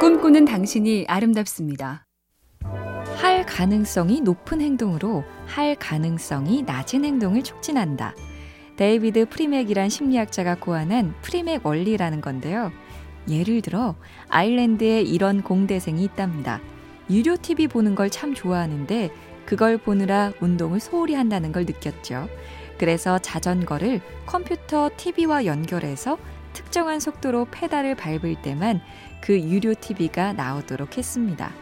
꿈꾸는 당신이 아름답습니다. 할 가능성이 높은 행동으로 할 가능성이 낮은 행동을 촉진한다. 데이비드 프리맥이란 심리학자가 고안한 프리맥 원리라는 건데요. 예를 들어 아일랜드에 이런 공대생이 있답니다. 유료 TV 보는 걸 참 좋아하는데 그걸 보느라 운동을 소홀히 한다는 걸 느꼈죠. 그래서 자전거를 컴퓨터 TV와 연결해서 특정한 속도로 페달을 밟을 때만 그 유료 TV가 나오도록 했습니다.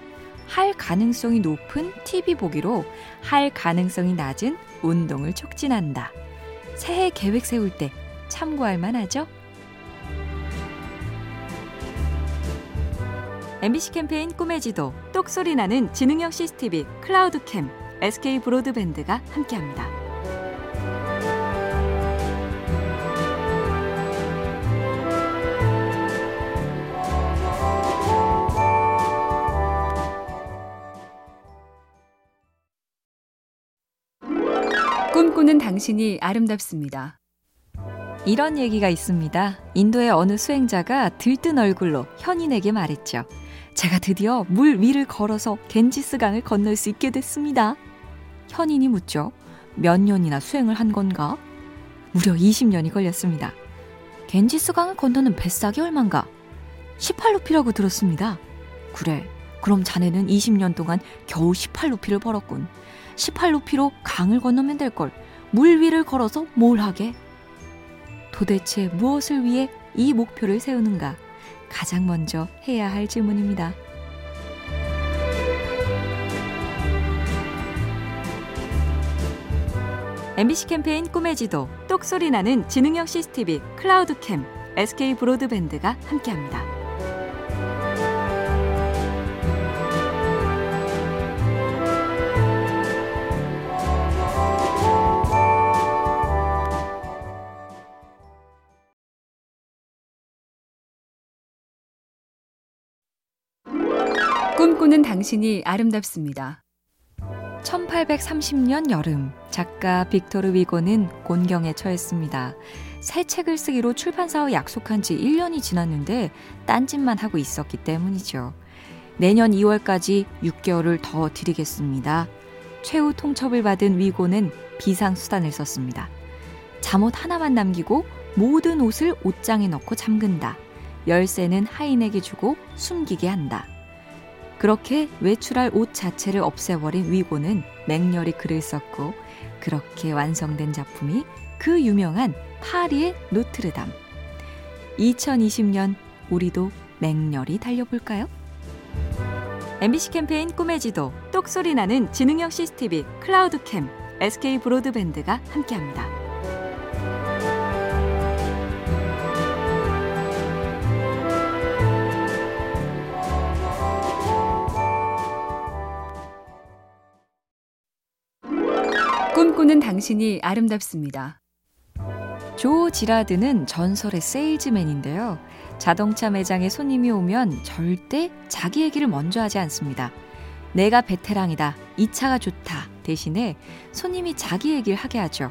할 가능성이 높은 TV 보기로 할 가능성이 낮은 운동을 촉진한다. 새해 계획 세울 때 참고할 만하죠? MBC 캠페인 꿈의 지도, 똑소리 나는 지능형 CCTV, 클라우드캠, SK 브로드밴드가 함께합니다. 꿈꾸는 당신이 아름답습니다. 이런 얘기가 있습니다. 인도의 어느 수행자가 들뜬 얼굴로 현인에게 말했죠. 제가 드디어 물 위를 걸어서 겐지스 강을 건널 수 있게 됐습니다. 현인이 묻죠. 몇 년이나 수행을 한 건가? 무려 20년이 걸렸습니다. 겐지스 강을 건너는 뱃삭이 얼만가? 18루피라고 들었습니다. 그래, 그럼 자네는 20년 동안 겨우 18루피를 벌었군. 18루피로 강을 건너면 될 걸. 물 위를 걸어서 뭘 하게? 도대체 무엇을 위해 이 목표를 세우는가? 가장 먼저 해야 할 질문입니다. MBC 캠페인 꿈의 지도, 똑소리 나는 지능형 CCTV, 클라우드캠, SK 브로드밴드가 함께합니다. 꿈꾸는 당신이 아름답습니다. 1830년 여름 작가 빅토르 위고는 곤경에 처했습니다. 새 책을 쓰기로 출판사와 약속한 지 1년이 지났는데 딴짓만 하고 있었기 때문이죠. 내년 2월까지 6개월을 더 드리겠습니다. 최후 통첩을 받은 위고는 비상수단을 썼습니다. 잠옷 하나만 남기고 모든 옷을 옷장에 넣고 잠근다. 열쇠는 하인에게 주고 숨기게 한다. 그렇게 외출할 옷 자체를 없애버린 위고는 맹렬히 글을 썼고 그렇게 완성된 작품이 그 유명한 파리의 노트르담. 2020년 우리도 맹렬히 달려볼까요? MBC 캠페인 꿈의 지도, 똑소리 나는 지능형 CCTV, 클라우드캠, SK 브로드밴드가 함께합니다. 꿈꾸는 당신이 아름답습니다. 조 지라드는 전설의 세일즈맨인데요. 자동차 매장에 손님이 오면 절대 자기 얘기를 먼저 하지 않습니다. 내가 베테랑이다. 이 차가 좋다. 대신에 손님이 자기 얘기를 하게 하죠.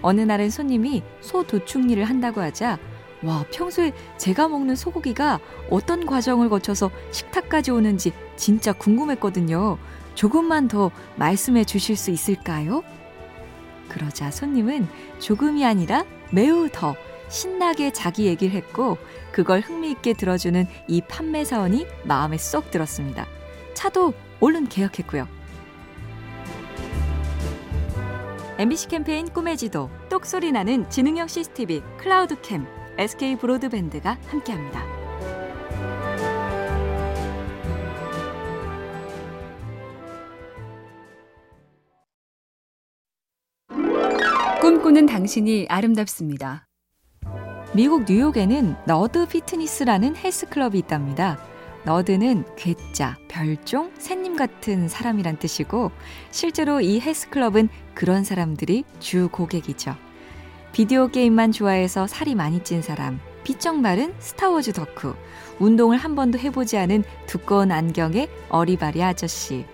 어느 날은 손님이 소 도축리를 한다고 하자 와, 평소에 제가 먹는 소고기가 어떤 과정을 거쳐서 식탁까지 오는지 진짜 궁금했거든요. 조금만 더 말씀해 주실 수 있을까요? 그러자 손님은 조금이 아니라 매우 더 신나게 자기 얘기를 했고 그걸 흥미있게 들어주는 이 판매 사원이 마음에 쏙 들었습니다. 차도 얼른 계약했고요. MBC 캠페인 꿈의 지도, 똑소리 나는 지능형 CCTV, 클라우드캠, SK 브로드밴드가 함께합니다. 꿈꾸는 당신이 아름답습니다. 미국 뉴욕에는 Nerd Fitness라는 헬스클럽이 있답니다. nerd는 괴짜, 별종, 샌님 같은 사람이란 뜻이고 실제로 이 헬스클럽은 그런 사람들이 주 고객이죠. 비디오 게임만 좋아해서 살이 많이 찐 사람, 비쩍 마른 스타워즈 덕후, 운동을 한 번도 해보지 않은 두꺼운 안경의 어리바리 아저씨,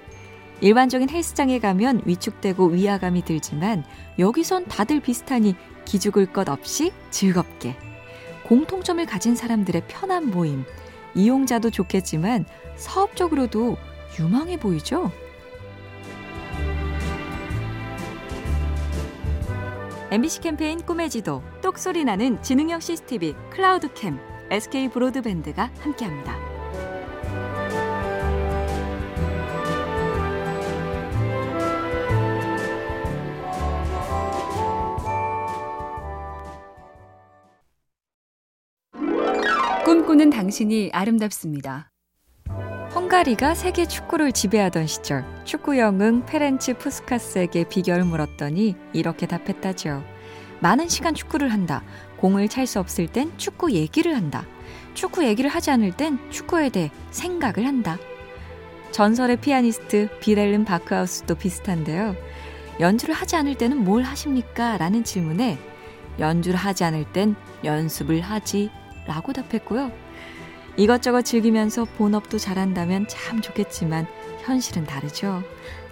일반적인 헬스장에 가면 위축되고 위화감이 들지만 여기선 다들 비슷하니 기죽을 것 없이 즐겁게 공통점을 가진 사람들의 편한 모임 이용자도 좋겠지만 사업적으로도 유망해 보이죠? MBC 캠페인 꿈의 지도, 똑소리 나는 지능형 CCTV, 클라우드캠, SK 브로드밴드가 함께합니다. 꿈꾸는 당신이 아름답습니다. 헝가리가 세계 축구를 지배하던 시절 축구 영웅 페렌츠 푸스카스에게 비결을 물었더니 이렇게 답했다죠. 많은 시간 축구를 한다. 공을 찰 수 없을 땐 축구 얘기를 한다. 축구 얘기를 하지 않을 땐 축구에 대해 생각을 한다. 전설의 피아니스트 비렐름 바크하우스도 비슷한데요. 연주를 하지 않을 때는 뭘 하십니까? 라는 질문에 연주를 하지 않을 땐 연습을 하지 라고 답했고요. 이것저것 즐기면서 본업도 잘한다면 참 좋겠지만 현실은 다르죠.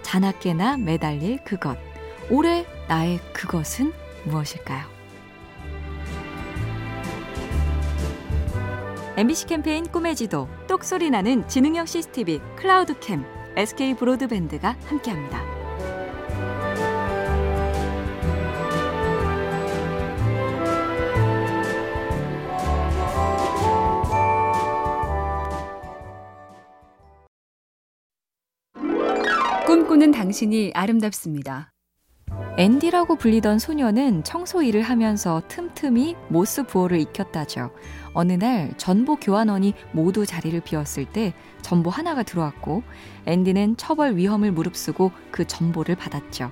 자나깨나 매달릴 그것. 올해 나의 그것은 무엇일까요? MBC 캠페인 꿈의 지도, 똑소리 나는 지능형 CCTV, 클라우드캠, SK 브로드밴드가 함께합니다. 꿈꾸는 당신이 아름답습니다. 앤디라고 불리던 소녀는 청소 일을 하면서 틈틈이 모스 부호를 익혔다죠. 어느 날 전보 교환원이 모두 자리를 비웠을 때 전보 하나가 들어왔고 앤디는 처벌 위험을 무릅쓰고 그 전보를 받았죠.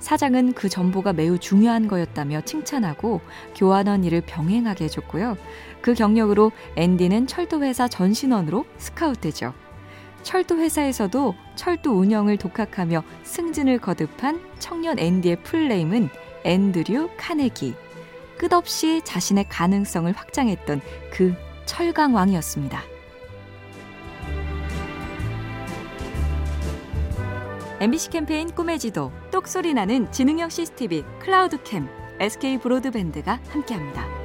사장은 그 전보가 매우 중요한 거였다며 칭찬하고 교환원 일을 병행하게 해줬고요. 그 경력으로 앤디는 철도회사 전신원으로 스카웃되죠. 철도 회사에서도 철도 운영을 독학하며 승진을 거듭한 청년 앤디의 풀네임은 앤드류 카네기. 끝없이 자신의 가능성을 확장했던 그 철강왕이었습니다. MBC 캠페인 꿈의 지도, 똑소리 나는 지능형 CCTV, 클라우드캠, SK 브로드밴드가 함께합니다.